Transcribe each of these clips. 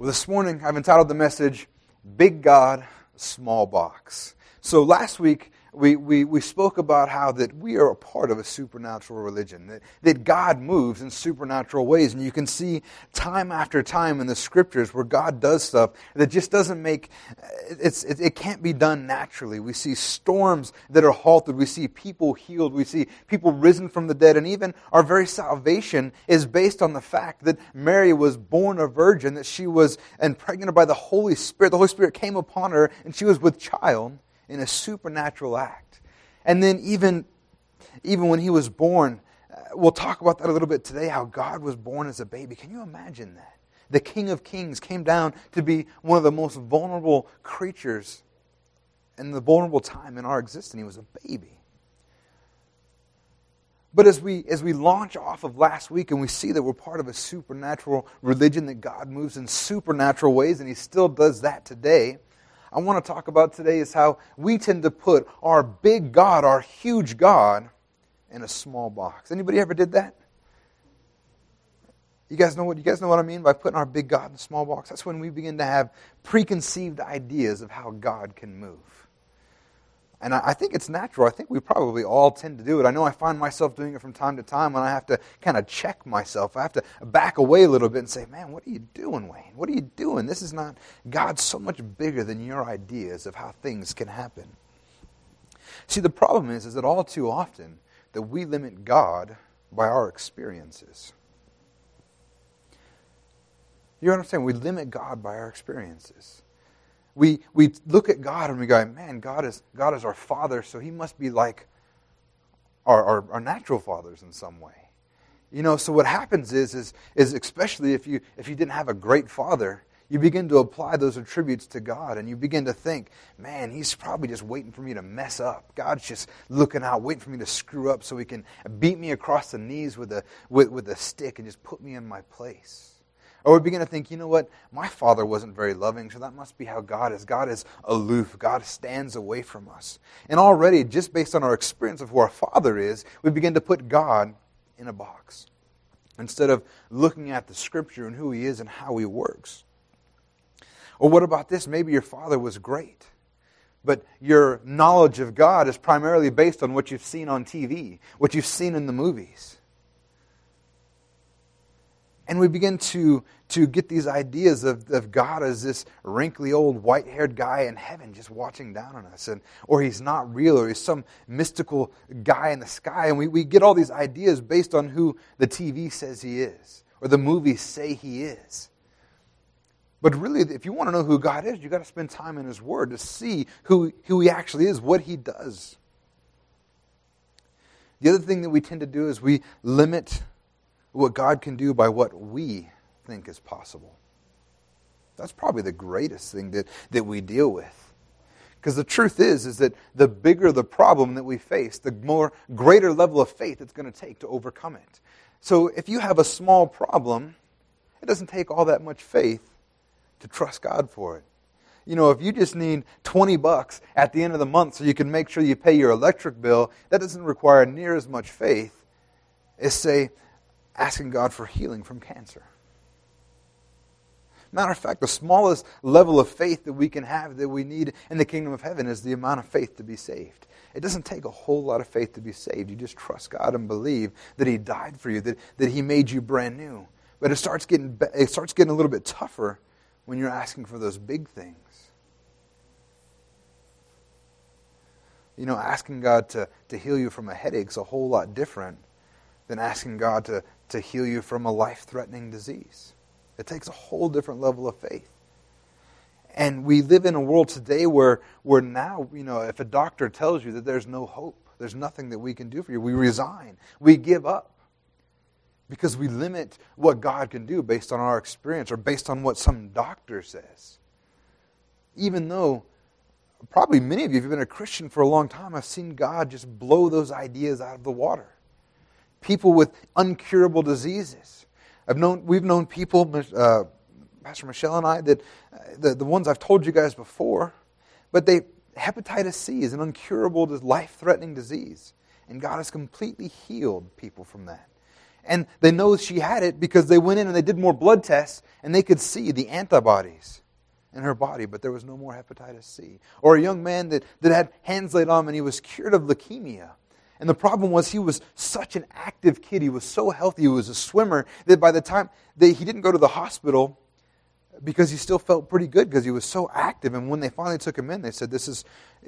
Well, this morning I've entitled the message, Big God, Small Box. So last week we, we, we spoke about how that we are a part of a supernatural religion, that, that God moves in supernatural ways. And you can see time after time in the scriptures where God does stuff that just doesn't make, it's, it, it can't be done naturally. We see storms that are halted. We see people healed. We see people risen from the dead. And even our very salvation is based on the fact that Mary was born a virgin, that she was impregnated by the Holy Spirit. The Holy Spirit came upon her and she was with child in a supernatural act. And then even, even when he was born, uh, we'll talk about that a little bit today, how God was born as a baby. Can you imagine that? The King of Kings came down to be one of the most vulnerable creatures in the vulnerable time in our existence. He was a baby. But as we, as we launch off of last week and we see that we're part of a supernatural religion, that God moves in supernatural ways, and He still does that today, I want to talk about today is how we tend to put our big God, our huge God, in a small box. Anybody ever did that? You guys know what you guys know what I mean by putting our big God in a small box? That's when we begin to have preconceived ideas of how God can move. And I, think it's natural. I think we probably all tend to do it. I know I find myself doing it from time to time when I have to kind of check myself. I have to back away a little bit and say, man, what are you doing, Wayne? What are you doing? This is not, God's so much bigger than your ideas of how things can happen. See, the problem is, is that all too often that we limit God by our experiences. You understand? We limit God by our experiences we, we look at God and we go, man, God is, God is our Father, so He must be like our, our, our natural fathers in some way. You know, so what happens is, is, is especially if you, if you didn't have a great father, you begin to apply those attributes to God and you begin to think, man, he's probably just waiting for me to mess up. God's just looking out, waiting for me to screw up so he can beat me across the knees with a, with, with a stick and just put me in my place. Or we begin to think, you know what? My father wasn't very loving, so that must be how God is. God is aloof. God stands away from us. And already, just based on our experience of who our father is, we begin to put God in a box instead of looking at the scripture and who he is and how he works. Or what about this? Maybe your father was great, but your knowledge of God is primarily based on what you've seen on TV, what you've seen in the movies. And we begin to, to get these ideas of, of God as this wrinkly old white haired guy in heaven just watching down on us. And, or he's not real, or he's some mystical guy in the sky. And we, we get all these ideas based on who the TV says he is, or the movies say he is. But really, if you want to know who God is, you've got to spend time in His Word to see who, who He actually is, what He does. The other thing that we tend to do is we limit what God can do by what we think is possible. That's probably the greatest thing that, that we deal with. Because the truth is, is that the bigger the problem that we face, the more greater level of faith it's going to take to overcome it. So if you have a small problem, it doesn't take all that much faith to trust God for it. You know, if you just need 20 bucks at the end of the month so you can make sure you pay your electric bill, that doesn't require near as much faith as, say, asking God for healing from cancer. Matter of fact, the smallest level of faith that we can have that we need in the kingdom of heaven is the amount of faith to be saved. It doesn't take a whole lot of faith to be saved. You just trust God and believe that He died for you, that, that He made you brand new. But it starts, getting, it starts getting a little bit tougher when you're asking for those big things. You know, asking God to, to heal you from a headache is a whole lot different than asking God to, to heal you from a life threatening disease. It takes a whole different level of faith. And we live in a world today where, where now, you know, if a doctor tells you that there's no hope, there's nothing that we can do for you, we resign, we give up. Because we limit what God can do based on our experience or based on what some doctor says. Even though probably many of you, if you've been a Christian for a long time, have seen God just blow those ideas out of the water people with uncurable diseases. I've known, we've known people, uh, Pastor Michelle and I, that uh, the, the ones I've told you guys before, but they, hepatitis C is an uncurable, life threatening disease. And God has completely healed people from that. And they know she had it because they went in and they did more blood tests and they could see the antibodies in her body, but there was no more hepatitis C. Or a young man that, that had hands laid on him and he was cured of leukemia. And the problem was he was such an active kid. He was so healthy. He was a swimmer that by the time they, he didn't go to the hospital because he still felt pretty good because he was so active. And when they finally took him in, they said, This is,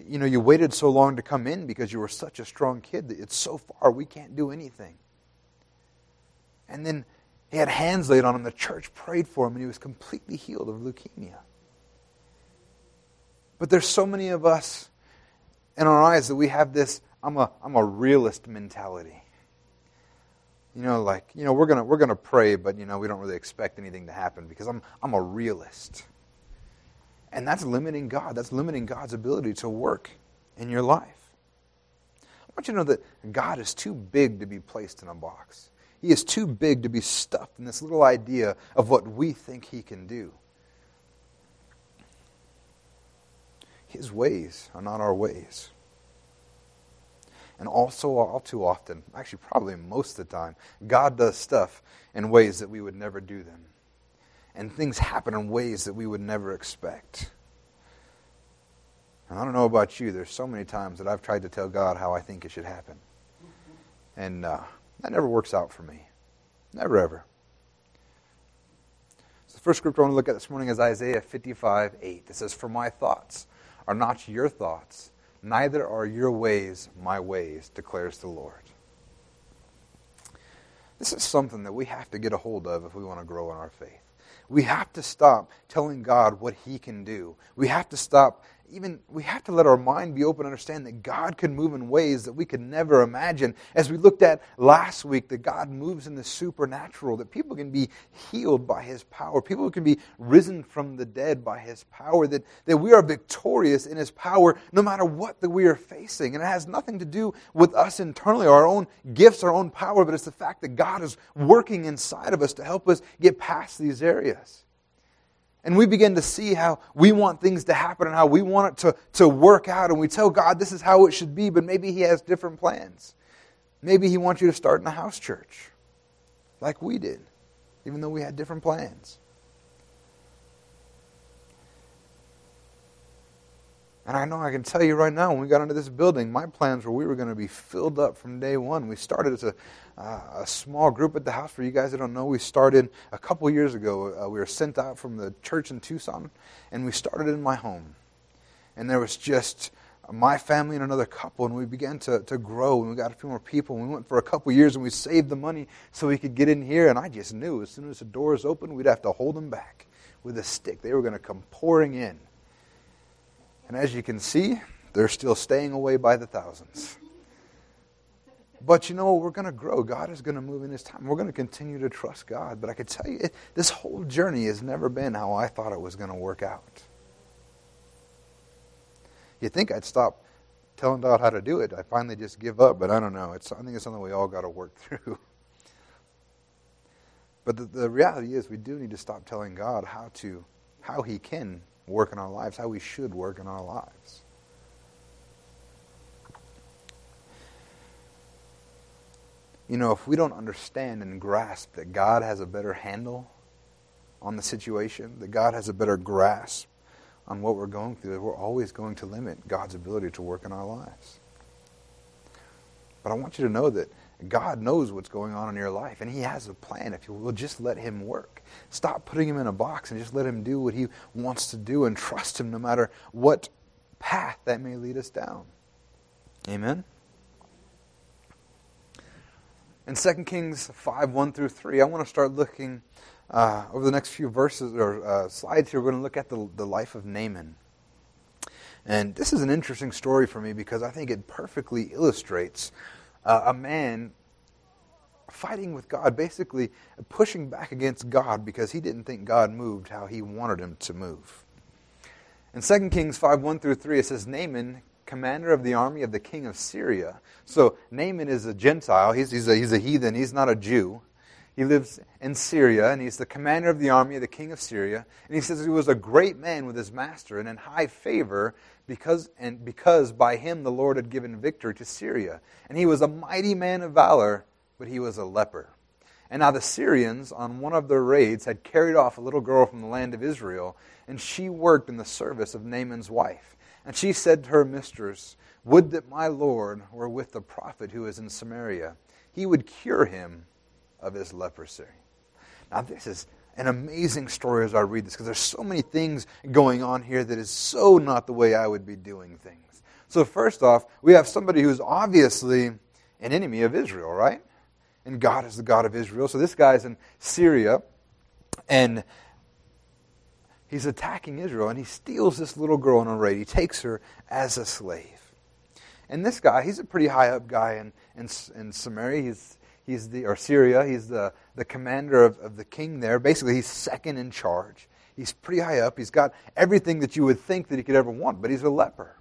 you know, you waited so long to come in because you were such a strong kid that it's so far, we can't do anything. And then he had hands laid on him. The church prayed for him, and he was completely healed of leukemia. But there's so many of us in our eyes that we have this I'm a, I'm a realist mentality. You know, like, you know, we're going we're gonna pray, but, you know, we don't really expect anything to happen because I'm, I'm a realist. And that's limiting God. That's limiting God's ability to work in your life. I want you to know that God is too big to be placed in a box. He is too big to be stuffed in this little idea of what we think He can do. His ways are not our ways. And also, all too often, actually, probably most of the time, God does stuff in ways that we would never do them. And things happen in ways that we would never expect. And I don't know about you, there's so many times that I've tried to tell God how I think it should happen. And uh, that never works out for me. Never, ever. So the first scripture I want to look at this morning is Isaiah 55 8. It says, For my thoughts are not your thoughts Neither are your ways my ways, declares the Lord. This is something that we have to get a hold of if we want to grow in our faith. We have to stop telling God what He can do. We have to stop even we have to let our mind be open and understand that God can move in ways that we could never imagine. As we looked at last week, that God moves in the supernatural, that people can be healed by his power, people can be risen from the dead by his power, that, that we are victorious in his power no matter what that we are facing. And it has nothing to do with us internally, our own gifts, our own power, but it's the fact that God is working inside of us to help us get past these areas. And we begin to see how we want things to happen and how we want it to, to work out. And we tell God this is how it should be, but maybe He has different plans. Maybe He wants you to start in a house church, like we did, even though we had different plans. And I know I can tell you right now, when we got into this building, my plans were we were going to be filled up from day one. We started as a, uh, a small group at the house. For you guys that don't know, we started a couple years ago. Uh, we were sent out from the church in Tucson, and we started in my home. And there was just my family and another couple, and we began to, to grow, and we got a few more people. And we went for a couple years, and we saved the money so we could get in here. And I just knew as soon as the doors opened, we'd have to hold them back with a stick. They were going to come pouring in. And as you can see, they're still staying away by the thousands. But you know, we're going to grow. God is going to move in His time. We're going to continue to trust God. But I can tell you, it, this whole journey has never been how I thought it was going to work out. You'd think I'd stop telling God how to do it. I finally just give up, but I don't know. It's, I think it's something we all got to work through. But the, the reality is, we do need to stop telling God how to, how He can work in our lives, how we should work in our lives. You know, if we don't understand and grasp that God has a better handle on the situation, that God has a better grasp on what we're going through, we're always going to limit God's ability to work in our lives. But I want you to know that God knows what's going on in your life, and He has a plan if you will just let Him work. Stop putting Him in a box and just let Him do what He wants to do and trust Him no matter what path that may lead us down. Amen? In 2 Kings 5 1 through 3, I want to start looking uh, over the next few verses or uh, slides here. We're going to look at the, the life of Naaman. And this is an interesting story for me because I think it perfectly illustrates uh, a man fighting with God, basically pushing back against God because he didn't think God moved how he wanted him to move. In 2 Kings 5 1 through 3, it says, Naaman, commander of the army of the king of Syria. So Naaman is a Gentile, he's, he's, a, he's a heathen, he's not a Jew. He lives in Syria, and he's the commander of the army of the king of Syria. And he says he was a great man with his master and in high favor because, and because by him the Lord had given victory to Syria. And he was a mighty man of valor, but he was a leper. And now the Syrians, on one of their raids, had carried off a little girl from the land of Israel, and she worked in the service of Naaman's wife. And she said to her mistress, Would that my Lord were with the prophet who is in Samaria. He would cure him of his leprosy. Now, this is an amazing story as I read this because there's so many things going on here that is so not the way I would be doing things. So, first off, we have somebody who's obviously an enemy of Israel, right? And God is the God of Israel. So, this guy's in Syria, and he's attacking Israel, and he steals this little girl in a raid. He takes her as a slave. And this guy, he's a pretty high up guy in, in, in Samaria. He's, he's the, or Syria. He's the, the commander of, of the king there. Basically, he's second in charge. He's pretty high up. He's got everything that you would think that he could ever want, but he's a leper.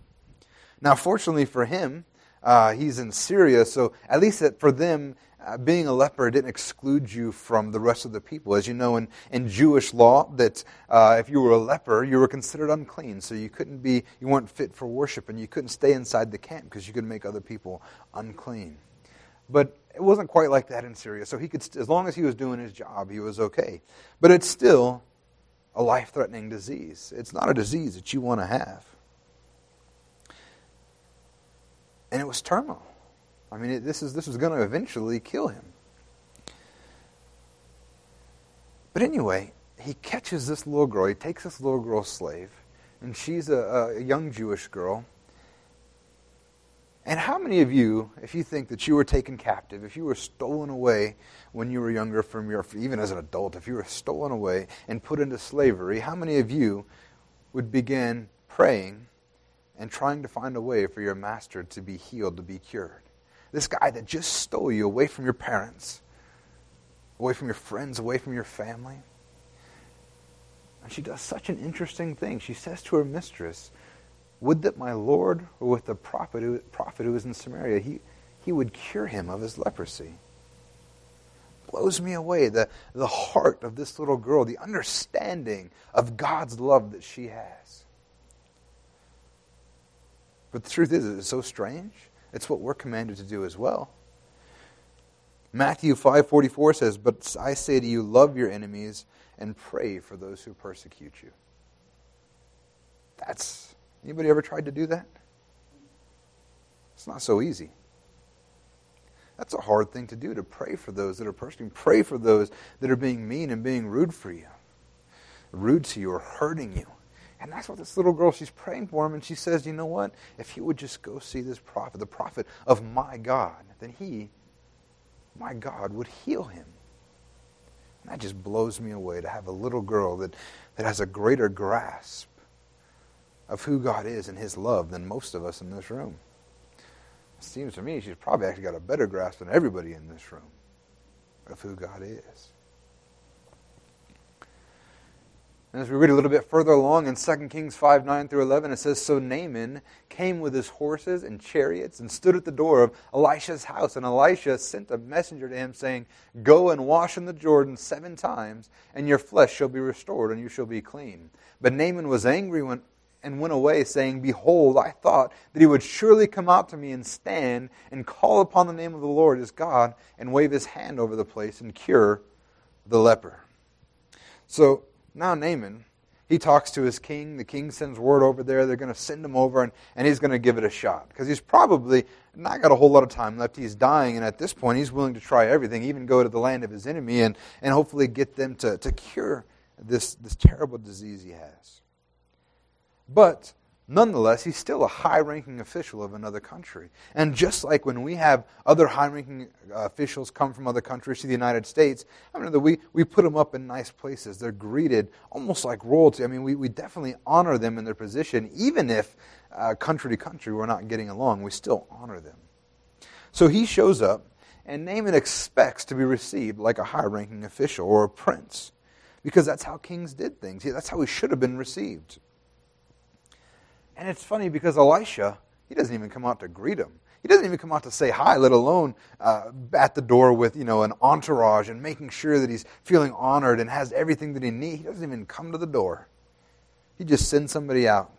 Now, fortunately for him, uh, he's in Syria, so at least for them, uh, being a leper didn't exclude you from the rest of the people. As you know, in, in Jewish law, that uh, if you were a leper, you were considered unclean. So you couldn't be, you weren't fit for worship, and you couldn't stay inside the camp because you could make other people unclean. But it wasn't quite like that in Syria. So he could, as long as he was doing his job, he was okay. But it's still a life-threatening disease. It's not a disease that you want to have. And it was terminal. I mean, it, this is this was going to eventually kill him. But anyway, he catches this little girl. He takes this little girl slave, and she's a, a young Jewish girl. And how many of you, if you think that you were taken captive, if you were stolen away when you were younger from your, even as an adult, if you were stolen away and put into slavery, how many of you would begin praying and trying to find a way for your master to be healed, to be cured? This guy that just stole you away from your parents, away from your friends, away from your family. And she does such an interesting thing. She says to her mistress, Would that my Lord were with the prophet who, prophet who is in Samaria, he, he would cure him of his leprosy. Blows me away the, the heart of this little girl, the understanding of God's love that she has. But the truth is, it's so strange. It's what we're commanded to do as well. Matthew 5:44 says, "But I say to you, love your enemies and pray for those who persecute you." That's anybody ever tried to do that? It's not so easy. That's a hard thing to do to pray for those that are persecuting. Pray for those that are being mean and being rude for you, rude to you or hurting you. And that's what this little girl, she's praying for him, and she says, You know what? If he would just go see this prophet, the prophet of my God, then he, my God, would heal him. And that just blows me away to have a little girl that, that has a greater grasp of who God is and his love than most of us in this room. It seems to me she's probably actually got a better grasp than everybody in this room of who God is. And as we read a little bit further along in 2 Kings 5 9 through 11, it says So Naaman came with his horses and chariots and stood at the door of Elisha's house. And Elisha sent a messenger to him, saying, Go and wash in the Jordan seven times, and your flesh shall be restored, and you shall be clean. But Naaman was angry when, and went away, saying, Behold, I thought that he would surely come out to me and stand and call upon the name of the Lord his God and wave his hand over the place and cure the leper. So, now Naaman, he talks to his king. The king sends word over there. They're going to send him over, and, and he's going to give it a shot. Because he's probably not got a whole lot of time left. He's dying, and at this point, he's willing to try everything, even go to the land of his enemy, and, and hopefully get them to, to cure this, this terrible disease he has. But Nonetheless, he's still a high ranking official of another country. And just like when we have other high ranking uh, officials come from other countries to the United States, I mean, we, we put them up in nice places. They're greeted almost like royalty. I mean, we, we definitely honor them in their position, even if uh, country to country we're not getting along, we still honor them. So he shows up, and Naaman expects to be received like a high ranking official or a prince, because that's how kings did things. That's how he should have been received. And it's funny because Elisha, he doesn't even come out to greet him. He doesn't even come out to say hi, let alone uh, at the door with you know an entourage and making sure that he's feeling honored and has everything that he needs. He doesn't even come to the door. He just sends somebody out.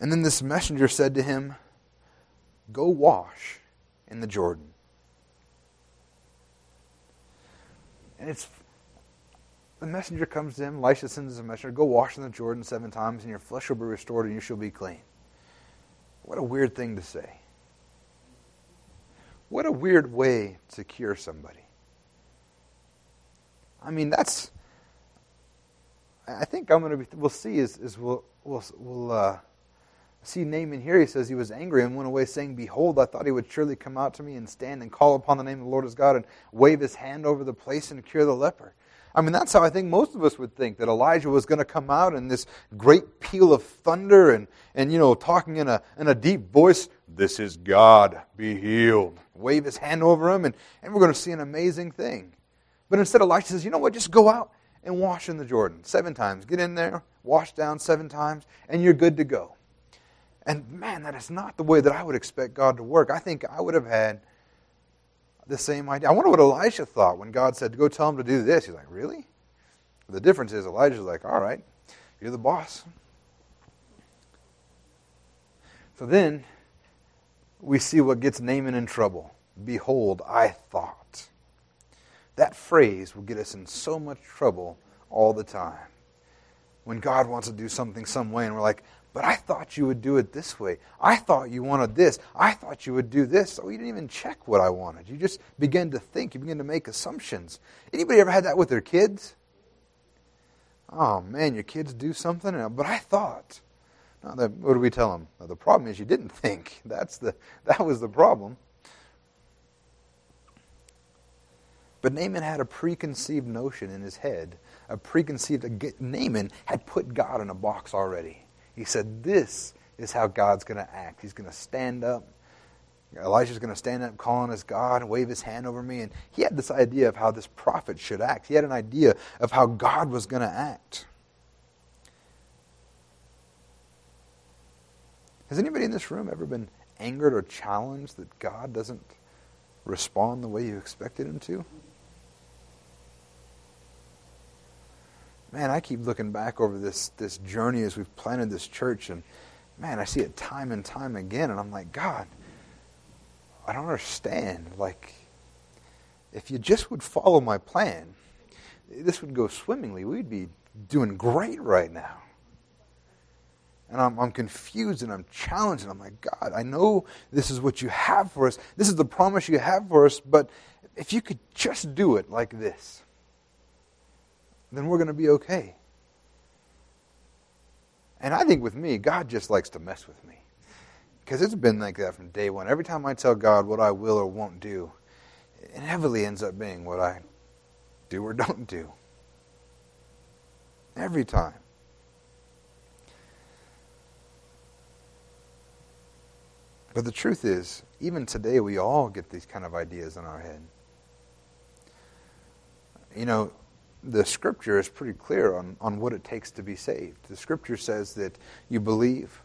And then this messenger said to him, Go wash in the Jordan. And it's the messenger comes to him, Elisha sends a messenger, go wash in the Jordan seven times, and your flesh will be restored, and you shall be clean. What a weird thing to say. What a weird way to cure somebody. I mean, that's. I think I'm going to be. We'll see. Is, is we'll we'll, we'll uh, see Naaman here. He says he was angry and went away, saying, "Behold, I thought he would surely come out to me and stand and call upon the name of the Lord his God and wave his hand over the place and cure the leper." I mean, that's how I think most of us would think that Elijah was going to come out in this great peal of thunder and, and you know, talking in a, in a deep voice, This is God, be healed. Wave his hand over him, and, and we're going to see an amazing thing. But instead, Elijah says, You know what? Just go out and wash in the Jordan seven times. Get in there, wash down seven times, and you're good to go. And man, that is not the way that I would expect God to work. I think I would have had the same idea. I wonder what Elisha thought when God said, Go tell him to do this. He's like, Really? The difference is Elijah's like, All right, you're the boss. So then we see what gets Naaman in trouble. Behold, I thought. That phrase will get us in so much trouble all the time. When God wants to do something some way, and we're like, but I thought you would do it this way. I thought you wanted this. I thought you would do this. So you didn't even check what I wanted. You just begin to think. You begin to make assumptions. Anybody ever had that with their kids? Oh man, your kids do something, but I thought. what do we tell them? the problem is you didn't think. That's the that was the problem. But Naaman had a preconceived notion in his head. A preconceived Naaman had put God in a box already. He said, This is how God's going to act. He's going to stand up. Elijah's going to stand up, call on his God, and wave his hand over me. And he had this idea of how this prophet should act. He had an idea of how God was going to act. Has anybody in this room ever been angered or challenged that God doesn't respond the way you expected him to? Man, I keep looking back over this this journey as we've planted this church, and man, I see it time and time again, and I'm like, God, I don't understand. Like, if you just would follow my plan, this would go swimmingly. We'd be doing great right now. And I'm, I'm confused and I'm challenged, and I'm like, God, I know this is what you have for us. This is the promise you have for us, but if you could just do it like this then we're going to be okay. And I think with me, God just likes to mess with me. Because it's been like that from day one. Every time I tell God what I will or won't do, it heavily ends up being what I do or don't do. Every time. But the truth is, even today, we all get these kind of ideas in our head. You know, the scripture is pretty clear on, on what it takes to be saved. The scripture says that you believe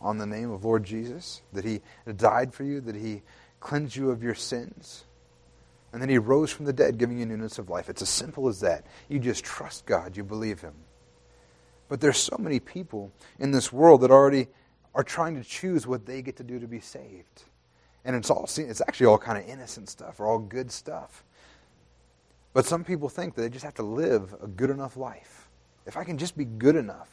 on the name of Lord Jesus, that he died for you, that he cleansed you of your sins, and then he rose from the dead, giving you newness of life. It's as simple as that. You just trust God, you believe him. But there's so many people in this world that already are trying to choose what they get to do to be saved. And it's all it's actually all kind of innocent stuff or all good stuff. But some people think that they just have to live a good enough life. If I can just be good enough,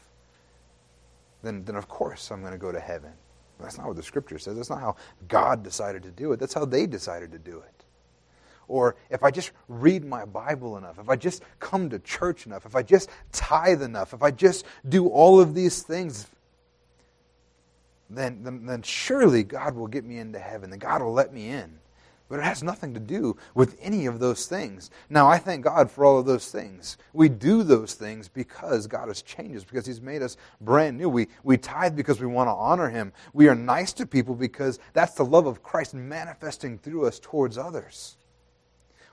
then, then of course I'm going to go to heaven. That's not what the scripture says. That's not how God decided to do it. That's how they decided to do it. Or if I just read my Bible enough, if I just come to church enough, if I just tithe enough, if I just do all of these things, then, then, then surely God will get me into heaven. Then God will let me in. But it has nothing to do with any of those things. Now, I thank God for all of those things. We do those things because God has changed us, because He's made us brand new. We, we tithe because we want to honor Him. We are nice to people because that's the love of Christ manifesting through us towards others.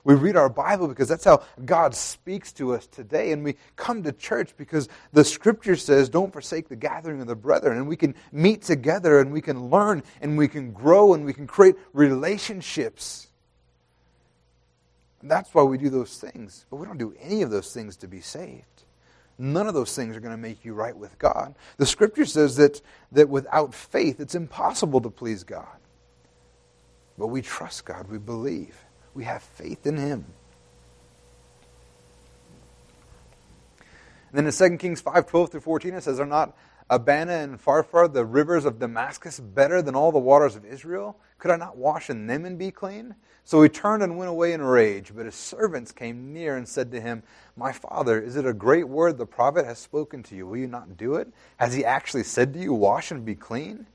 We read our Bible because that's how God speaks to us today. And we come to church because the scripture says, don't forsake the gathering of the brethren. And we can meet together and we can learn and we can grow and we can create relationships. And that's why we do those things. But we don't do any of those things to be saved. None of those things are going to make you right with God. The scripture says that, that without faith, it's impossible to please God. But we trust God, we believe. We have faith in Him. then in 2 Kings 5 12 through 14, it says, Are not Abana and Pharpar, the rivers of Damascus, better than all the waters of Israel? Could I not wash in them and be clean? So he turned and went away in a rage. But his servants came near and said to him, My father, is it a great word the prophet has spoken to you? Will you not do it? Has he actually said to you, Wash and be clean?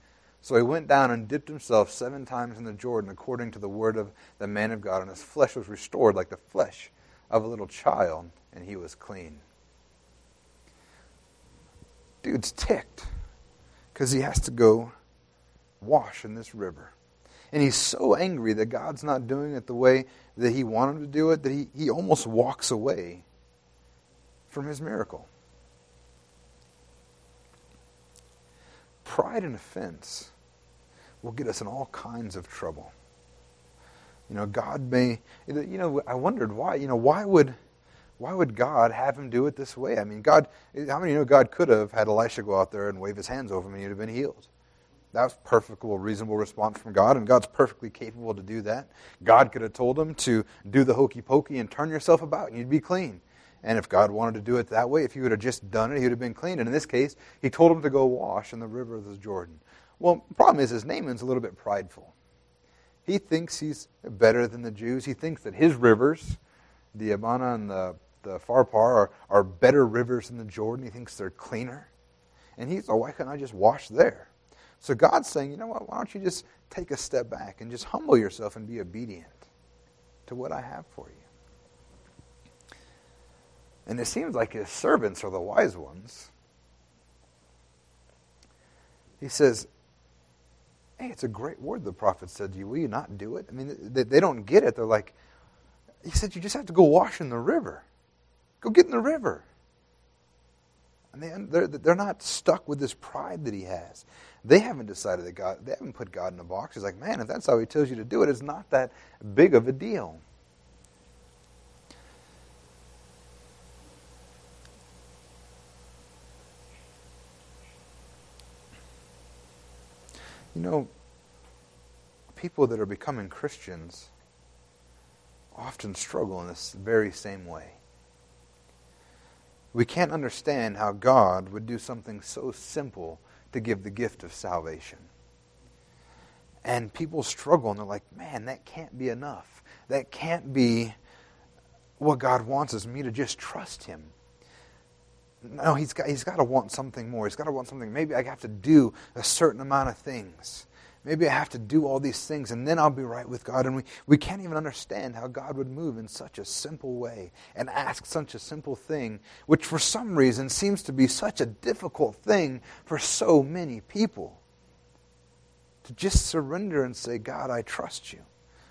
So he went down and dipped himself seven times in the Jordan, according to the word of the man of God, and his flesh was restored like the flesh of a little child, and he was clean. Dude's ticked because he has to go wash in this river. And he's so angry that God's not doing it the way that he wanted to do it that he, he almost walks away from his miracle. Pride and offense will get us in all kinds of trouble. You know, God may, you know, I wondered why, you know, why would, why would God have him do it this way? I mean, God, how many you know God could have had Elisha go out there and wave his hands over him and he'd have been healed? That was perfectly reasonable response from God, and God's perfectly capable to do that. God could have told him to do the hokey pokey and turn yourself about and you'd be clean. And if God wanted to do it that way, if he would have just done it, he would have been clean. And in this case, he told him to go wash in the river of the Jordan. Well, the problem is, his Naaman's a little bit prideful. He thinks he's better than the Jews. He thinks that his rivers, the Abana and the, the Pharpar, are, are better rivers than the Jordan. He thinks they're cleaner. And he's, oh, why can't I just wash there? So God's saying, you know what, why don't you just take a step back and just humble yourself and be obedient to what I have for you? And it seems like his servants are the wise ones. He says, Hey, it's a great word the prophet said to you. Will you not do it? I mean, they, they don't get it. They're like, He said, You just have to go wash in the river. Go get in the river. And they, they're, they're not stuck with this pride that he has. They haven't decided that God, they haven't put God in a box. He's like, man, if that's how he tells you to do it, it's not that big of a deal. You know, people that are becoming Christians often struggle in this very same way. We can't understand how God would do something so simple to give the gift of salvation. And people struggle and they're like, man, that can't be enough. That can't be what God wants is me to just trust Him. No, he's got, he's got to want something more. He's got to want something. Maybe I have to do a certain amount of things. Maybe I have to do all these things and then I'll be right with God. And we, we can't even understand how God would move in such a simple way and ask such a simple thing, which for some reason seems to be such a difficult thing for so many people. To just surrender and say, God, I trust you.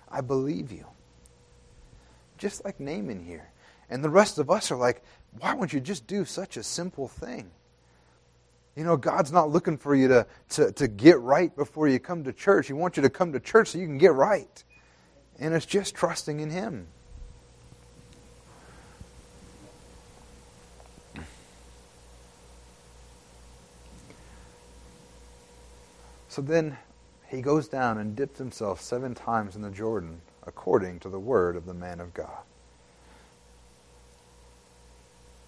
I believe you. Just like Naaman here. And the rest of us are like, why won't you just do such a simple thing? You know, God's not looking for you to, to, to get right before you come to church. He wants you to come to church so you can get right. And it's just trusting in Him. So then he goes down and dips himself seven times in the Jordan, according to the word of the man of God.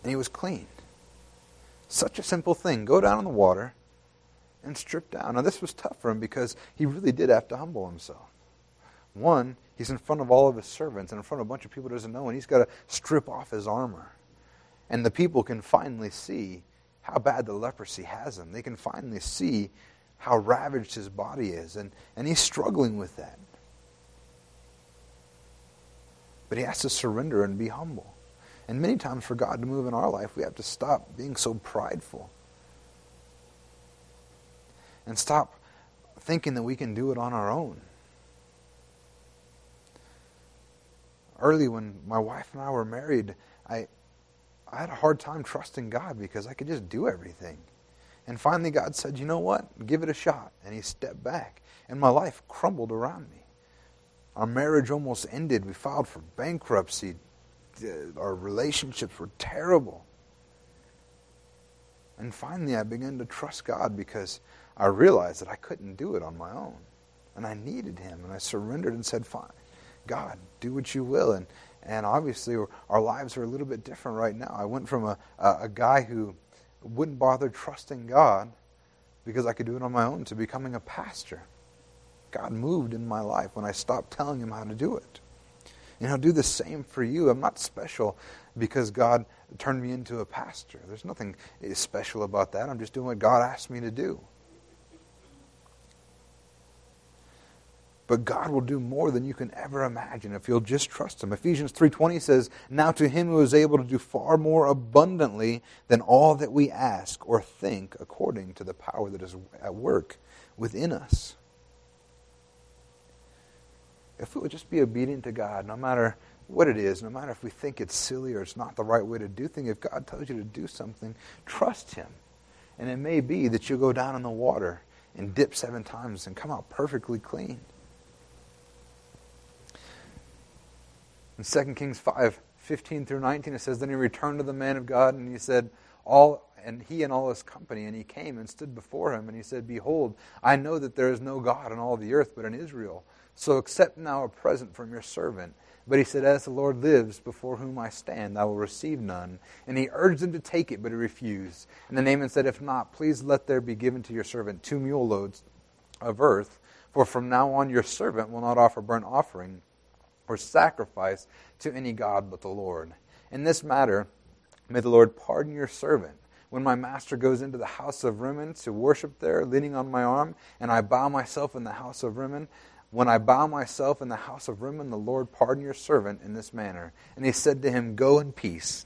And he was clean. Such a simple thing. Go down in the water and strip down. Now, this was tough for him because he really did have to humble himself. One, he's in front of all of his servants and in front of a bunch of people he doesn't know, and he's got to strip off his armor. And the people can finally see how bad the leprosy has him. They can finally see how ravaged his body is, and, and he's struggling with that. But he has to surrender and be humble. And many times, for God to move in our life, we have to stop being so prideful and stop thinking that we can do it on our own. Early, when my wife and I were married, I, I had a hard time trusting God because I could just do everything. And finally, God said, You know what? Give it a shot. And He stepped back. And my life crumbled around me. Our marriage almost ended. We filed for bankruptcy Uh, our relationships were terrible. And finally, I began to trust God because I realized that I couldn't do it on my own. And I needed Him. And I surrendered and said, Fine, God, do what you will. And, And obviously, our lives are a little bit different right now. I went from a, a, a guy who wouldn't bother trusting God because I could do it on my own to becoming a pastor. God moved in my life when I stopped telling him how to do it. And he'll do the same for you. I'm not special because God turned me into a pastor. There's nothing special about that. I'm just doing what God asked me to do. But God will do more than you can ever imagine if you'll just trust him. Ephesians 3:20 says, "Now to him who is able to do far more abundantly than all that we ask or think according to the power that is at work within us." If we would just be obedient to God, no matter what it is, no matter if we think it's silly or it's not the right way to do things, if God tells you to do something, trust him. And it may be that you'll go down in the water and dip seven times and come out perfectly clean. In 2 Kings 5, 15 through 19, it says, Then he returned to the man of God, and he said, All and he and all his company, and he came and stood before him, and he said, Behold, I know that there is no God in all the earth but in Israel. So accept now a present from your servant. But he said, As the Lord lives, before whom I stand, I will receive none. And he urged him to take it, but he refused. And the Naaman said, If not, please let there be given to your servant two mule loads of earth, for from now on your servant will not offer burnt offering or sacrifice to any God but the Lord. In this matter, may the Lord pardon your servant. When my master goes into the house of Rimmon to worship there, leaning on my arm, and I bow myself in the house of Rimmon, when I bow myself in the house of Rimmon, the Lord pardon your servant in this manner. And he said to him, Go in peace.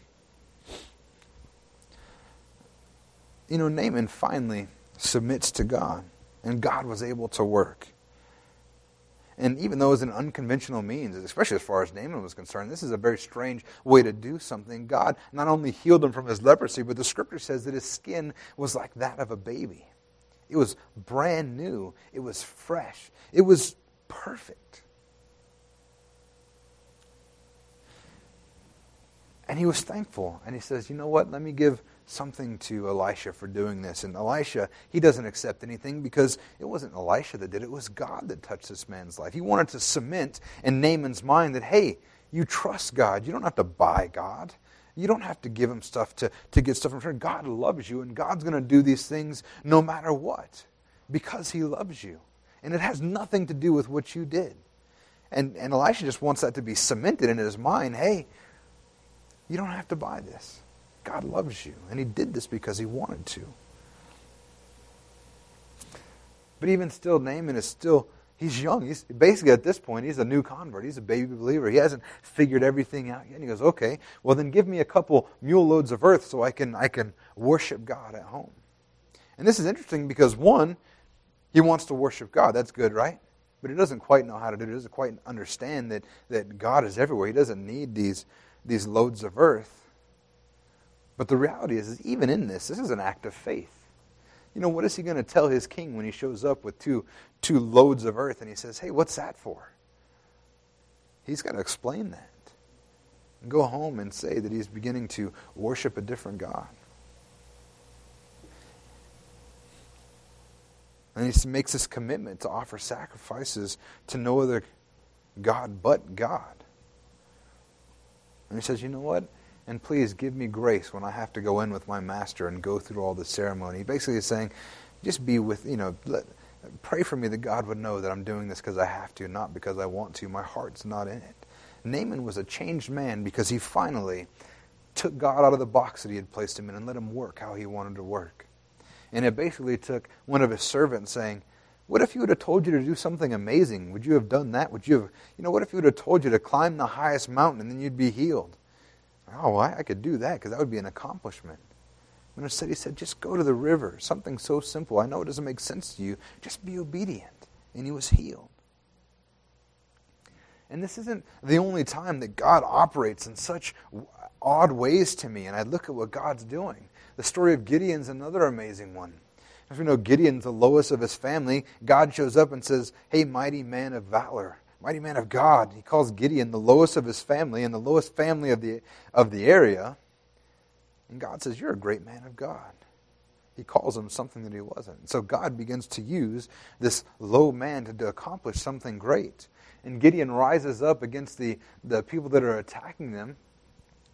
You know, Naaman finally submits to God, and God was able to work. And even though it was an unconventional means, especially as far as Naaman was concerned, this is a very strange way to do something. God not only healed him from his leprosy, but the scripture says that his skin was like that of a baby. It was brand new, it was fresh, it was perfect. And he was thankful. And he says, You know what? Let me give something to Elisha for doing this. And Elisha, he doesn't accept anything because it wasn't Elisha that did it, it was God that touched this man's life. He wanted to cement in Naaman's mind that, hey, you trust God. You don't have to buy God. You don't have to give him stuff to, to get stuff from him. God loves you, and God's going to do these things no matter what because he loves you. And it has nothing to do with what you did. And, and Elisha just wants that to be cemented in his mind. Hey, you don't have to buy this. God loves you. And he did this because he wanted to. But even still, Naaman is still, he's young. He's basically at this point, he's a new convert. He's a baby believer. He hasn't figured everything out yet. And he goes, okay, well then give me a couple mule loads of earth so I can, I can worship God at home. And this is interesting because one, he wants to worship God. That's good, right? But he doesn't quite know how to do it. He doesn't quite understand that, that God is everywhere. He doesn't need these, these loads of earth. But the reality is, is, even in this, this is an act of faith. You know, what is he going to tell his king when he shows up with two, two loads of earth and he says, hey, what's that for? He's got to explain that. And go home and say that he's beginning to worship a different God. And he makes this commitment to offer sacrifices to no other God but God. And he says, you know what? and please give me grace when I have to go in with my master and go through all the ceremony. Basically is saying, just be with, you know, let, pray for me that God would know that I'm doing this because I have to, not because I want to. My heart's not in it. Naaman was a changed man because he finally took God out of the box that he had placed him in and let him work how he wanted to work. And it basically took one of his servants saying, what if he would have told you to do something amazing? Would you have done that? Would you have, you know, what if he would have told you to climb the highest mountain and then you'd be healed? Oh, I, I could do that because that would be an accomplishment. When instead he said, just go to the river, something so simple. I know it doesn't make sense to you. Just be obedient. And he was healed. And this isn't the only time that God operates in such odd ways to me. And I look at what God's doing. The story of Gideon's another amazing one. As we know Gideon's the lowest of his family, God shows up and says, Hey, mighty man of valor, mighty man of God. He calls Gideon the lowest of his family and the lowest family of the, of the area. And God says, You're a great man of God. He calls him something that he wasn't. So God begins to use this low man to, to accomplish something great. And Gideon rises up against the, the people that are attacking them,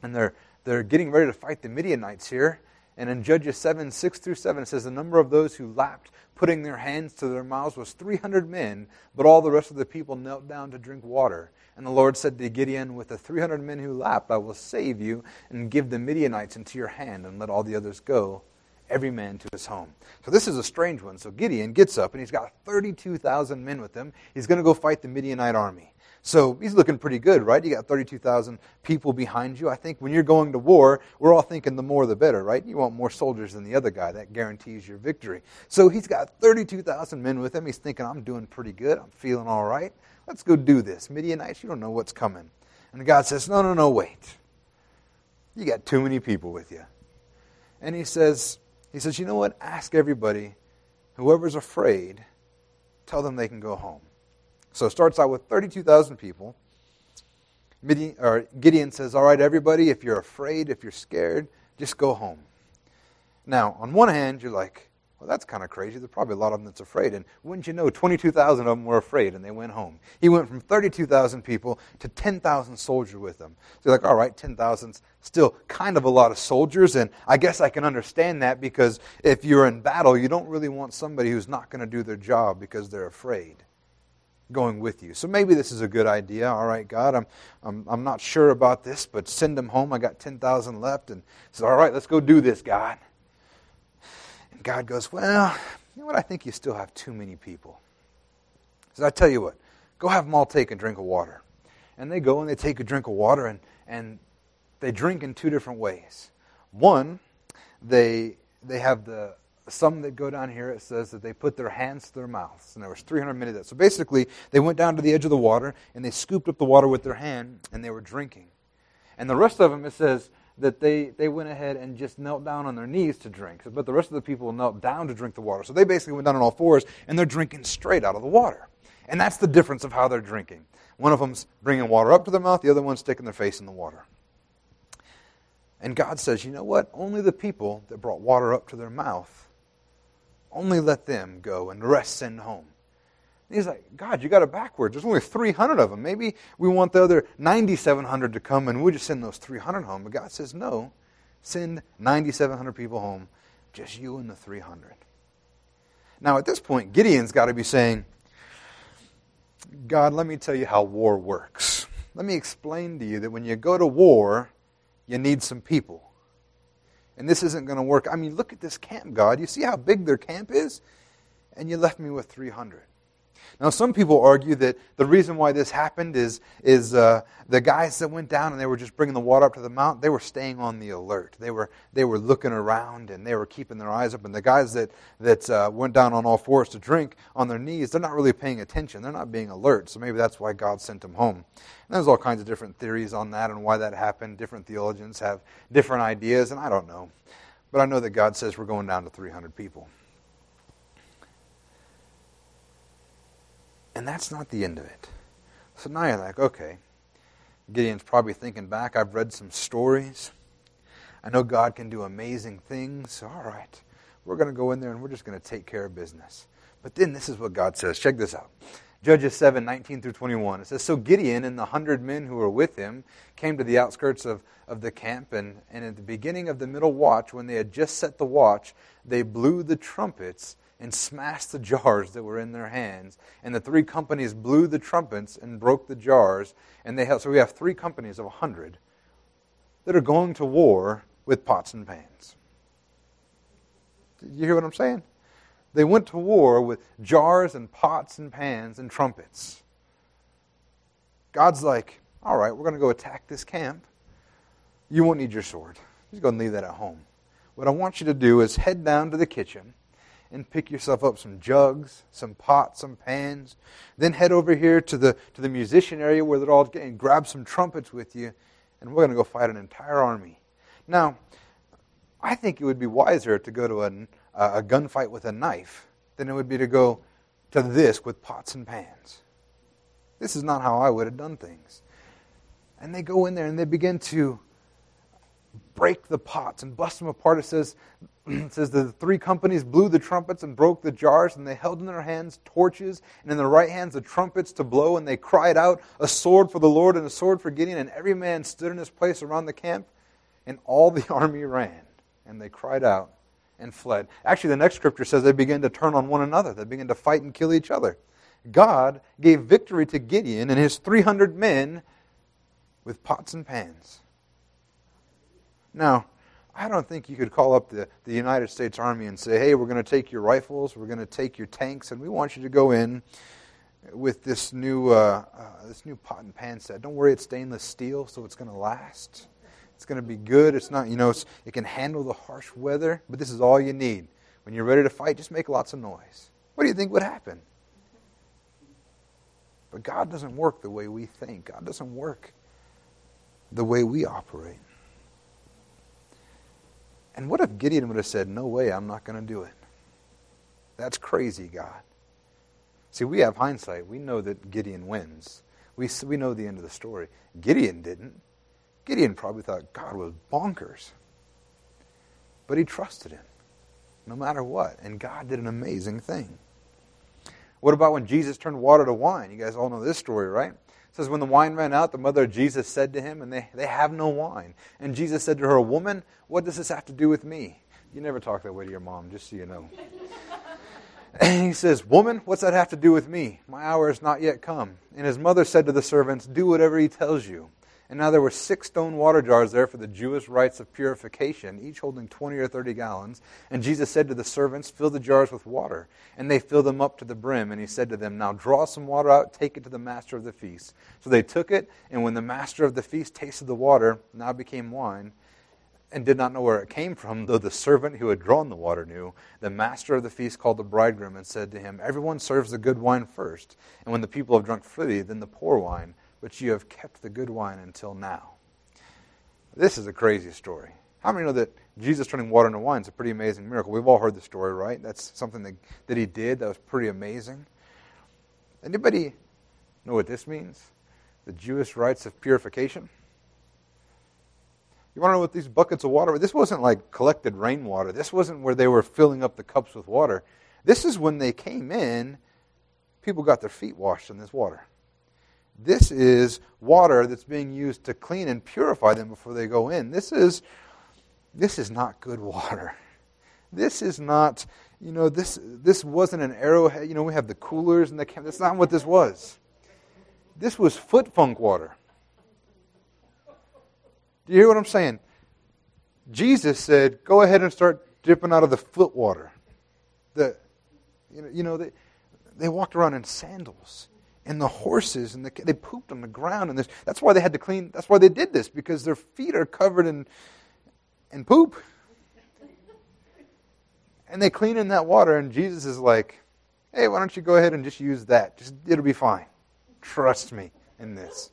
and they're, they're getting ready to fight the Midianites here. And in Judges 7 6 through 7, it says, The number of those who lapped, putting their hands to their mouths, was 300 men, but all the rest of the people knelt down to drink water. And the Lord said to Gideon, With the 300 men who lapped, I will save you and give the Midianites into your hand, and let all the others go, every man to his home. So this is a strange one. So Gideon gets up, and he's got 32,000 men with him. He's going to go fight the Midianite army. So he's looking pretty good, right? You got 32,000 people behind you. I think when you're going to war, we're all thinking the more the better, right? You want more soldiers than the other guy. That guarantees your victory. So he's got 32,000 men with him. He's thinking, I'm doing pretty good. I'm feeling all right. Let's go do this. Midianites, you don't know what's coming. And God says, No, no, no, wait. You got too many people with you. And he says, he says, you know what? Ask everybody, whoever's afraid, tell them they can go home. So it starts out with 32,000 people. Gideon says, All right, everybody, if you're afraid, if you're scared, just go home. Now, on one hand, you're like, well, that's kind of crazy. There's probably a lot of them that's afraid. And wouldn't you know, 22,000 of them were afraid and they went home. He went from 32,000 people to 10,000 soldiers with them. So you're like, all right, 10,000's still kind of a lot of soldiers. And I guess I can understand that because if you're in battle, you don't really want somebody who's not going to do their job because they're afraid going with you. So maybe this is a good idea. All right, God, I'm, I'm, I'm not sure about this, but send them home. I got 10,000 left. And says, all right, let's go do this, God. And God goes, Well, you know what? I think you still have too many people. So I tell you what, go have them all take a drink of water. And they go and they take a drink of water and, and they drink in two different ways. One, they, they have the, some that go down here, it says that they put their hands to their mouths. And there was 300 men of that. So basically, they went down to the edge of the water and they scooped up the water with their hand and they were drinking. And the rest of them, it says, that they, they went ahead and just knelt down on their knees to drink. But the rest of the people knelt down to drink the water. So they basically went down on all fours and they're drinking straight out of the water. And that's the difference of how they're drinking. One of them's bringing water up to their mouth, the other one's sticking their face in the water. And God says, you know what? Only the people that brought water up to their mouth, only let them go and the rest send home. He's like, God, you got it backwards. There's only 300 of them. Maybe we want the other 9,700 to come and we'll just send those 300 home. But God says, no, send 9,700 people home, just you and the 300. Now, at this point, Gideon's got to be saying, God, let me tell you how war works. Let me explain to you that when you go to war, you need some people. And this isn't going to work. I mean, look at this camp, God. You see how big their camp is? And you left me with 300. Now, some people argue that the reason why this happened is, is uh, the guys that went down and they were just bringing the water up to the mountain, they were staying on the alert. They were, they were looking around and they were keeping their eyes up. And the guys that, that uh, went down on all fours to drink on their knees, they're not really paying attention. They're not being alert. So maybe that's why God sent them home. And there's all kinds of different theories on that and why that happened. Different theologians have different ideas, and I don't know. But I know that God says we're going down to 300 people. And that's not the end of it. So now you're like, okay, Gideon's probably thinking back. I've read some stories. I know God can do amazing things. So, all right, we're going to go in there and we're just going to take care of business. But then this is what God says. Check this out. Judges 7, 19 through 21. It says, So Gideon and the hundred men who were with him came to the outskirts of, of the camp, and, and at the beginning of the middle watch, when they had just set the watch, they blew the trumpets and smashed the jars that were in their hands. And the three companies blew the trumpets and broke the jars. And they have, so we have three companies of a hundred that are going to war with pots and pans. You hear what I'm saying? They went to war with jars and pots and pans and trumpets. God's like, all right, we're going to go attack this camp. You won't need your sword. Just go and leave that at home. What I want you to do is head down to the kitchen and pick yourself up some jugs, some pots, some pans. Then head over here to the, to the musician area where they're all getting, grab some trumpets with you, and we're going to go fight an entire army. Now, I think it would be wiser to go to a, a gunfight with a knife than it would be to go to this with pots and pans. This is not how I would have done things. And they go in there and they begin to break the pots and bust them apart. It says, it says the three companies blew the trumpets and broke the jars, and they held in their hands torches, and in their right hands the trumpets to blow, and they cried out, A sword for the Lord and a sword for Gideon. And every man stood in his place around the camp, and all the army ran, and they cried out and fled. Actually, the next scripture says they began to turn on one another, they began to fight and kill each other. God gave victory to Gideon and his 300 men with pots and pans. Now, I don't think you could call up the, the United States Army and say, hey, we're going to take your rifles, we're going to take your tanks, and we want you to go in with this new, uh, uh, this new pot and pan set. Don't worry, it's stainless steel, so it's going to last. It's going to be good. It's not, you know, it can handle the harsh weather, but this is all you need. When you're ready to fight, just make lots of noise. What do you think would happen? But God doesn't work the way we think. God doesn't work the way we operate. And what if Gideon would have said, No way, I'm not going to do it? That's crazy, God. See, we have hindsight. We know that Gideon wins. We, we know the end of the story. Gideon didn't. Gideon probably thought God was bonkers. But he trusted him, no matter what. And God did an amazing thing. What about when Jesus turned water to wine? You guys all know this story, right? It says, When the wine ran out, the mother of Jesus said to him, and they, they have no wine. And Jesus said to her, Woman, what does this have to do with me? You never talk that way to your mom, just so you know. and he says, Woman, what's that have to do with me? My hour has not yet come. And his mother said to the servants, Do whatever he tells you. And now there were six stone water jars there for the Jewish rites of purification, each holding 20 or 30 gallons. And Jesus said to the servants, Fill the jars with water. And they filled them up to the brim. And he said to them, Now draw some water out, take it to the master of the feast. So they took it, and when the master of the feast tasted the water, now became wine, and did not know where it came from, though the servant who had drawn the water knew, the master of the feast called the bridegroom and said to him, Everyone serves the good wine first, and when the people have drunk freely, then the poor wine but you have kept the good wine until now. This is a crazy story. How many know that Jesus turning water into wine is a pretty amazing miracle? We've all heard the story, right? That's something that, that he did that was pretty amazing. Anybody know what this means? The Jewish rites of purification? You want to know what these buckets of water were? This wasn't like collected rainwater. This wasn't where they were filling up the cups with water. This is when they came in, people got their feet washed in this water. This is water that's being used to clean and purify them before they go in. This is this is not good water. This is not, you know, this this wasn't an arrowhead. You know, we have the coolers and the camp. That's not what this was. This was foot funk water. Do you hear what I'm saying? Jesus said, "Go ahead and start dipping out of the foot water." The, you know, you know they, they walked around in sandals and the horses and the, they pooped on the ground and this, that's why they had to clean that's why they did this because their feet are covered in in poop. And they clean in that water and jesus is like hey why don't you go ahead and just use that? Just it'll be fine. Trust me in this.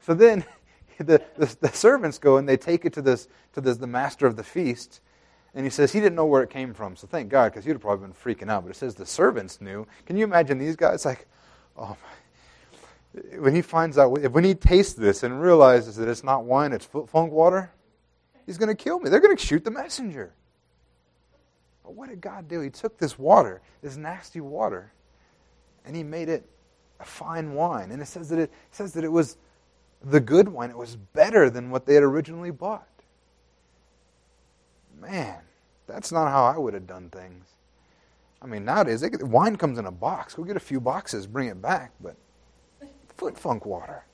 So then the, the, the servants go and they take it to this to this the master of the feast and he says he didn't know where it came from so thank god because he'd have probably been freaking out. But it says the servants knew. Can you imagine these guys? Like oh my. when he finds out, when he tastes this and realizes that it's not wine, it's foot funk water, he's going to kill me. They're going to shoot the messenger. But what did God do? He took this water, this nasty water, and he made it a fine wine. And it says that it, it says that it was the good wine. It was better than what they had originally bought. Man, that's not how I would have done things. I mean, nowadays, get, wine comes in a box. Go get a few boxes, bring it back. But foot funk water.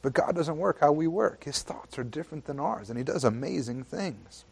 But God doesn't work how we work. His thoughts are different than ours, and He does amazing things.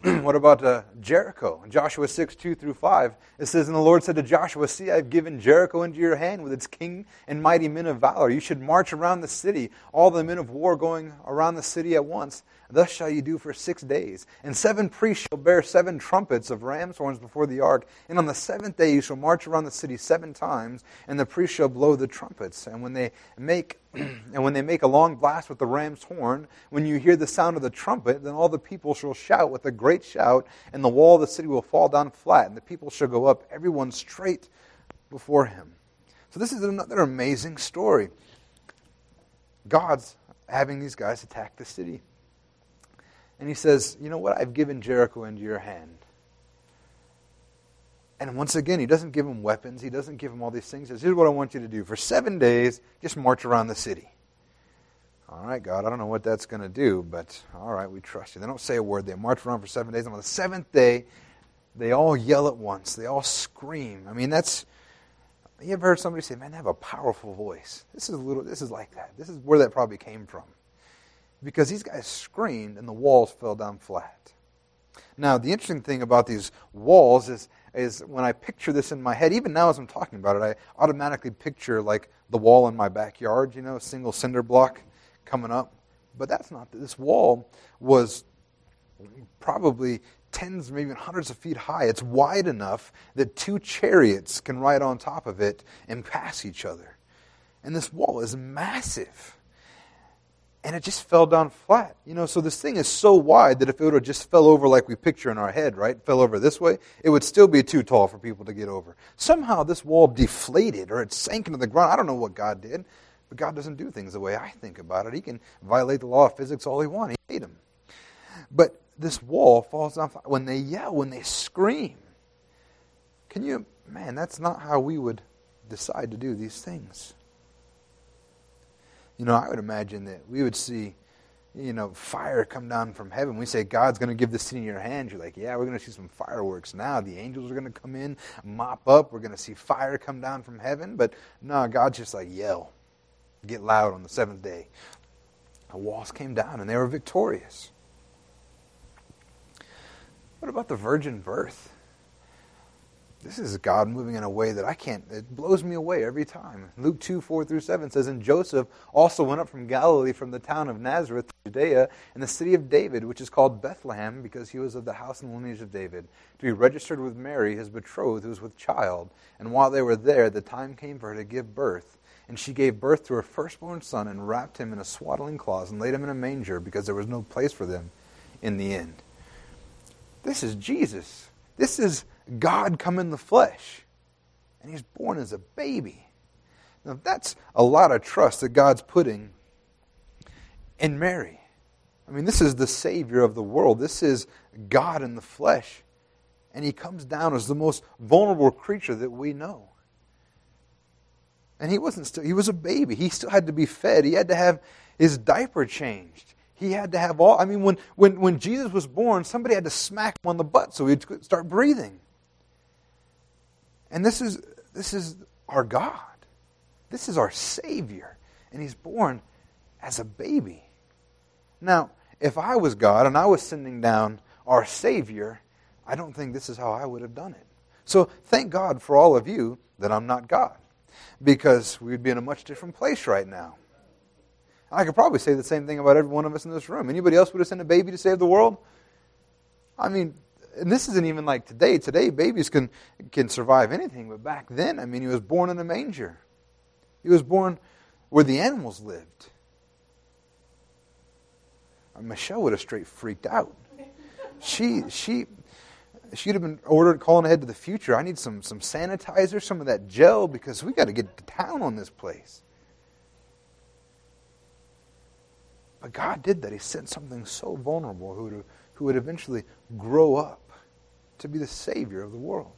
what about uh, Jericho? In Joshua 6, 2 through 5, it says, And the Lord said to Joshua, See, I have given Jericho into your hand with its king and mighty men of valor. You should march around the city, all the men of war going around the city at once. Thus shall you do for six days. And seven priests shall bear seven trumpets of ram's horns before the ark. And on the seventh day you shall march around the city seven times, and the priests shall blow the trumpets. And when they make and when they make a long blast with the ram's horn, when you hear the sound of the trumpet, then all the people shall shout with a great shout, and the wall of the city will fall down flat, and the people shall go up, everyone straight before him. So this is another amazing story. God's having these guys attack the city. And he says, You know what? I've given Jericho into your hand. And once again, he doesn't give them weapons. He doesn't give them all these things. He says, Here's what I want you to do. For seven days, just march around the city. All right, God, I don't know what that's going to do, but all right, we trust you. They don't say a word. They march around for seven days. And on the seventh day, they all yell at once. They all scream. I mean, that's. You ever heard somebody say, "Man, they have a powerful voice"? This is a little. This is like that. This is where that probably came from, because these guys screamed and the walls fell down flat. Now, the interesting thing about these walls is, is when I picture this in my head, even now as I'm talking about it, I automatically picture like the wall in my backyard, you know, a single cinder block coming up. But that's not, this wall was probably tens, maybe hundreds of feet high. It's wide enough that two chariots can ride on top of it and pass each other. And this wall is massive. And it just fell down flat. You know, so this thing is so wide that if it would have just fell over like we picture in our head, right? Fell over this way, it would still be too tall for people to get over. Somehow this wall deflated or it sank into the ground. I don't know what God did. But God doesn't do things the way I think about it. He can violate the law of physics all he wants. He made him. But this wall falls down when they yell, when they scream. Can you, man, that's not how we would decide to do these things. You know, I would imagine that we would see, you know, fire come down from heaven. We say, God's going to give the city in your hands. You're like, yeah, we're going to see some fireworks now. The angels are going to come in, mop up. We're going to see fire come down from heaven. But no, God's just like, yell get loud on the seventh day. The walls came down and they were victorious. What about the virgin birth? This is God moving in a way that I can't, it blows me away every time. Luke 2 4 through 7 says, And Joseph also went up from Galilee from the town of Nazareth, to Judea, in the city of David, which is called Bethlehem, because he was of the house and lineage of David, to be registered with Mary, his betrothed, who was with child. And while they were there, the time came for her to give birth. And she gave birth to her firstborn son and wrapped him in a swaddling cloth and laid him in a manger because there was no place for them in the inn. This is Jesus. This is God come in the flesh. And he's born as a baby. Now, that's a lot of trust that God's putting in Mary. I mean, this is the Savior of the world. This is God in the flesh. And he comes down as the most vulnerable creature that we know. And he wasn't still, he was a baby. He still had to be fed. He had to have his diaper changed. He had to have all, I mean, when, when, when Jesus was born, somebody had to smack him on the butt so he'd start breathing. And this is, this is our God. This is our Savior. And he's born as a baby. Now, if I was God and I was sending down our Savior, I don't think this is how I would have done it. So thank God for all of you that I'm not God because we'd be in a much different place right now. I could probably say the same thing about every one of us in this room. Anybody else would have sent a baby to save the world? I mean, and this isn't even like today. Today, babies can, can survive anything, but back then, I mean, he was born in a manger. He was born where the animals lived. Uh, Michelle would have straight freaked out. She, she, she'd have been ordered calling ahead to the future. I need some some sanitizer, some of that gel because we got to get to town on this place. But God did that. He sent something so vulnerable who would, who would eventually grow up to be the Savior of the world.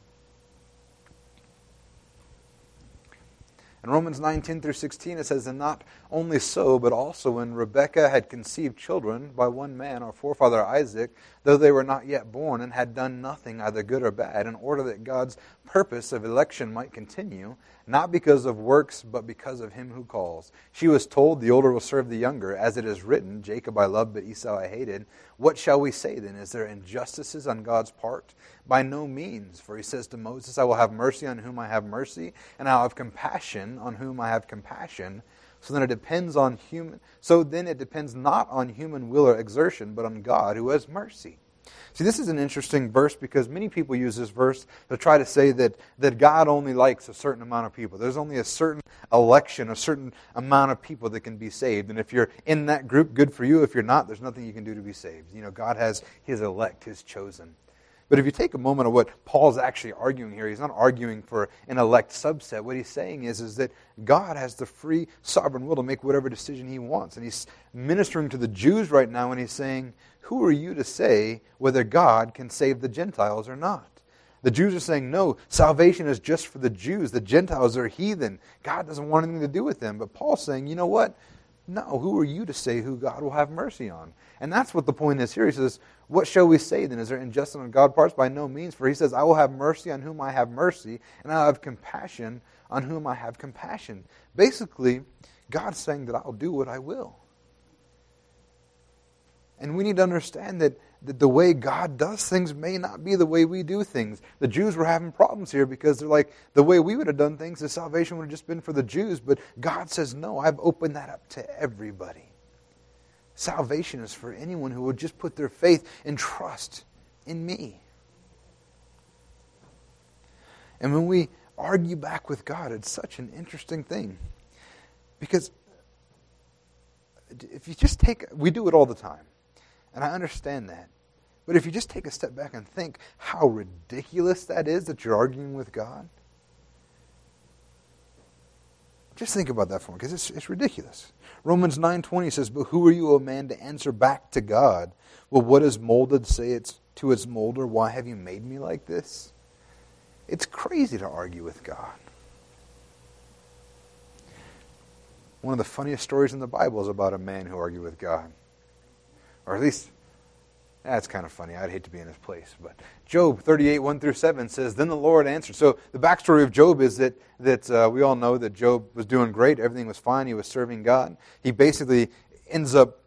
In Romans 19 through 16, it says, And not only so, but also when Rebekah had conceived children by one man, our forefather Isaac, though they were not yet born and had done nothing, either good or bad, in order that God's purpose of election might continue, not because of works, but because of him who calls. She was told, The older will serve the younger, as it is written, Jacob I loved, but Esau I hated. What shall we say then? Is there injustices on God's part? By no means. For he says to Moses, I will have mercy on whom I have mercy, and I'll have compassion on whom I have compassion. So then it depends on human so then it depends not on human will or exertion, but on God who has mercy. See, this is an interesting verse because many people use this verse to try to say that, that God only likes a certain amount of people. There's only a certain election, a certain amount of people that can be saved. And if you're in that group, good for you. If you're not, there's nothing you can do to be saved. You know, God has His elect, His chosen. But if you take a moment of what Paul's actually arguing here, he's not arguing for an elect subset. What he's saying is, is that God has the free sovereign will to make whatever decision he wants. And he's ministering to the Jews right now and he's saying, Who are you to say whether God can save the Gentiles or not? The Jews are saying, no, salvation is just for the Jews. The Gentiles are heathen. God doesn't want anything to do with them. But Paul's saying, you know what? No, who are you to say who God will have mercy on? And that's what the point is here. He says, What shall we say then? Is there injustice on God's part? By no means. For he says, I will have mercy on whom I have mercy, and I'll have compassion on whom I have compassion. Basically, God's saying that I'll do what I will. And we need to understand that, that the way God does things may not be the way we do things. The Jews were having problems here because they're like, the way we would have done things, the salvation would have just been for the Jews. But God says, no, I've opened that up to everybody. Salvation is for anyone who would just put their faith and trust in me. And when we argue back with God, it's such an interesting thing. Because if you just take, we do it all the time. And I understand that. But if you just take a step back and think how ridiculous that is that you're arguing with God, just think about that for me because it's, it's ridiculous. Romans 9.20 says, But who are you, O man, to answer back to God? Well, what is molded say it's to its molder? Why have you made me like this? It's crazy to argue with God. One of the funniest stories in the Bible is about a man who argued with God. Or at least, that's kind of funny. I'd hate to be in his place. But Job 38, 1 through 7 says, Then the Lord answered. So the backstory of Job is that, that uh, we all know that Job was doing great. Everything was fine. He was serving God. He basically ends up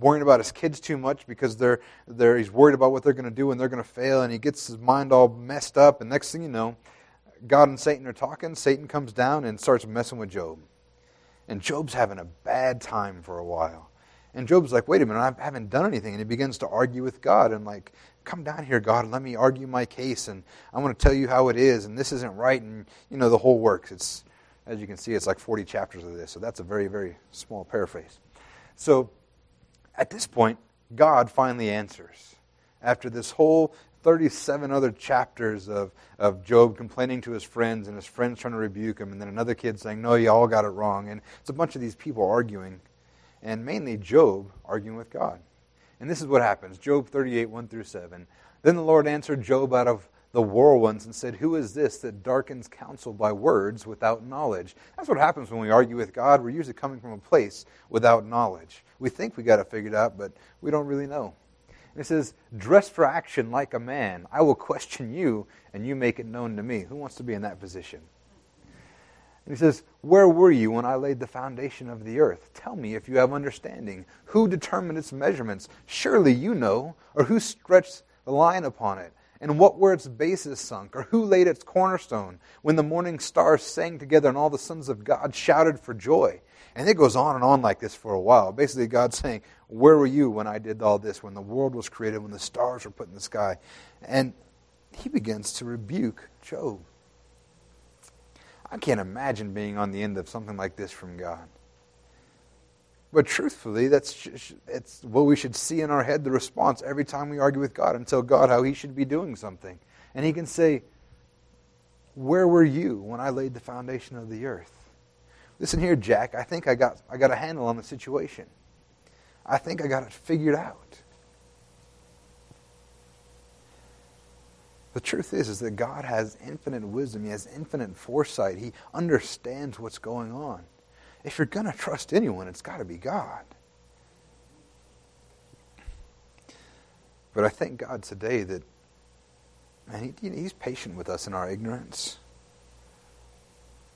worrying about his kids too much because they're, they're, he's worried about what they're going to do and they're going to fail. And he gets his mind all messed up. And next thing you know, God and Satan are talking. Satan comes down and starts messing with Job. And Job's having a bad time for a while. And Job's like, wait a minute, I haven't done anything. And he begins to argue with God and, like, come down here, God, and let me argue my case. And I want to tell you how it is. And this isn't right. And, you know, the whole works. It's, as you can see, it's like 40 chapters of this. So that's a very, very small paraphrase. So at this point, God finally answers. After this whole 37 other chapters of, of Job complaining to his friends and his friends trying to rebuke him, and then another kid saying, No, you all got it wrong. And it's a bunch of these people arguing and mainly Job arguing with God. And this is what happens Job 38, 1 through 7. Then the Lord answered Job out of the whirlwinds and said, Who is this that darkens counsel by words without knowledge? That's what happens when we argue with God. We're usually coming from a place without knowledge. We think we got it figured out, but we don't really know. And it says, Dress for action like a man. I will question you, and you make it known to me. Who wants to be in that position? And he says, Where were you when I laid the foundation of the earth? Tell me if you have understanding. Who determined its measurements? Surely you know. Or who stretched the line upon it? And what were its bases sunk? Or who laid its cornerstone? When the morning stars sang together and all the sons of God shouted for joy. And it goes on and on like this for a while. Basically, God's saying, Where were you when I did all this? When the world was created, when the stars were put in the sky? And he begins to rebuke Job. I can't imagine being on the end of something like this from God. But truthfully, that's it's what we should see in our head the response every time we argue with God and tell God how He should be doing something. And He can say, Where were you when I laid the foundation of the earth? Listen here, Jack, I think I got, I got a handle on the situation. I think I got it figured out. The truth is, is that God has infinite wisdom. He has infinite foresight. He understands what's going on. If you're going to trust anyone, it's got to be God. But I thank God today that man, he, He's patient with us in our ignorance.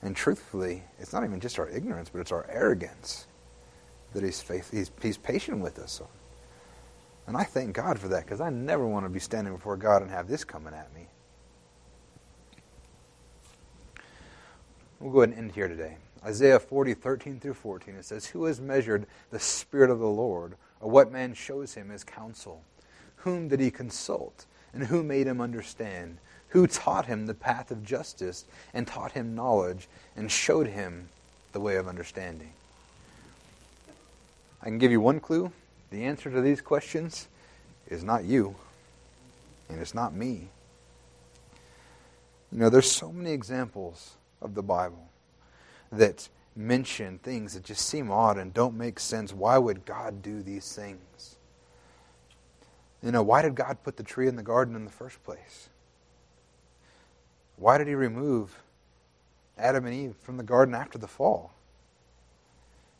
And truthfully, it's not even just our ignorance, but it's our arrogance that He's, faith, he's, he's patient with us. And I thank God for that because I never want to be standing before God and have this coming at me. We'll go ahead and end here today. Isaiah 40, 13 through 14, it says, Who has measured the Spirit of the Lord, or what man shows him his counsel? Whom did he consult, and who made him understand? Who taught him the path of justice, and taught him knowledge, and showed him the way of understanding? I can give you one clue the answer to these questions is not you. And it's not me. You know, there's so many examples of the Bible that mention things that just seem odd and don't make sense. Why would God do these things? You know, why did God put the tree in the garden in the first place? Why did he remove Adam and Eve from the garden after the fall?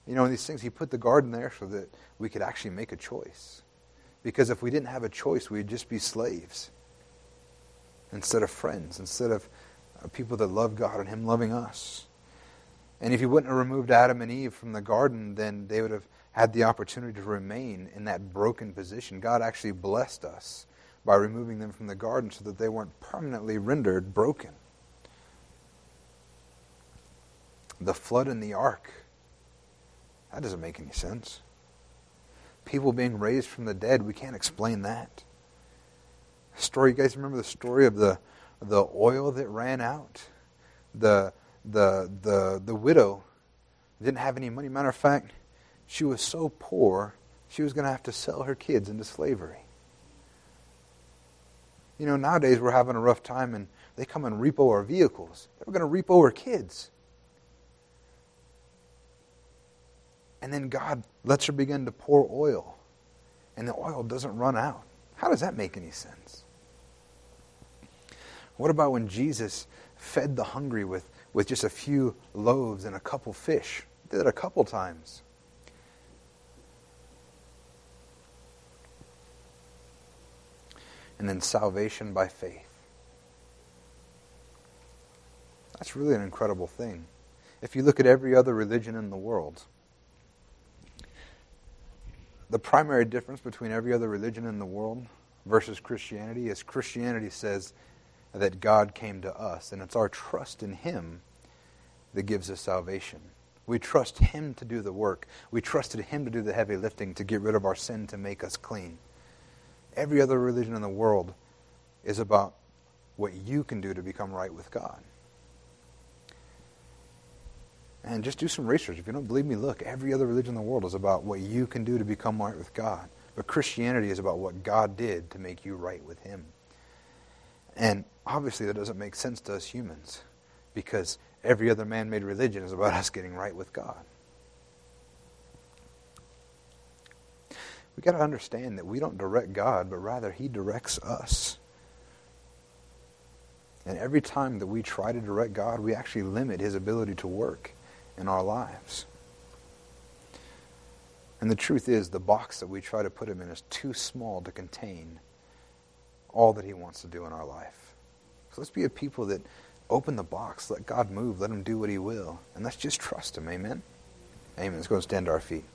You know, in these things, he put the garden there so that we could actually make a choice. Because if we didn't have a choice, we'd just be slaves instead of friends, instead of uh, people that love God and him loving us. And if he wouldn't have removed Adam and Eve from the garden, then they would have had the opportunity to remain in that broken position. God actually blessed us by removing them from the garden so that they weren't permanently rendered broken. The flood in the ark, that doesn't make any sense. People being raised from the dead, we can't explain that. Story, you guys remember the story of the the oil that ran out? The the the the widow didn't have any money. Matter of fact, she was so poor she was going to have to sell her kids into slavery. You know, nowadays we're having a rough time and they come and repo our vehicles. They were going to repo our kids. And then God lets her begin to pour oil, and the oil doesn't run out. How does that make any sense? What about when Jesus fed the hungry with, with just a few loaves and a couple fish? He did it a couple times. And then salvation by faith. That's really an incredible thing. If you look at every other religion in the world, the primary difference between every other religion in the world versus Christianity is Christianity says that God came to us, and it's our trust in Him that gives us salvation. We trust Him to do the work. We trusted Him to do the heavy lifting to get rid of our sin to make us clean. Every other religion in the world is about what you can do to become right with God. And just do some research. If you don't believe me, look. Every other religion in the world is about what you can do to become right with God. But Christianity is about what God did to make you right with Him. And obviously, that doesn't make sense to us humans because every other man made religion is about us getting right with God. We've got to understand that we don't direct God, but rather He directs us. And every time that we try to direct God, we actually limit His ability to work in our lives. And the truth is, the box that we try to put him in is too small to contain all that he wants to do in our life. So let's be a people that open the box, let God move, let him do what he will. And let's just trust him. Amen? Amen. Let's go and stand to our feet.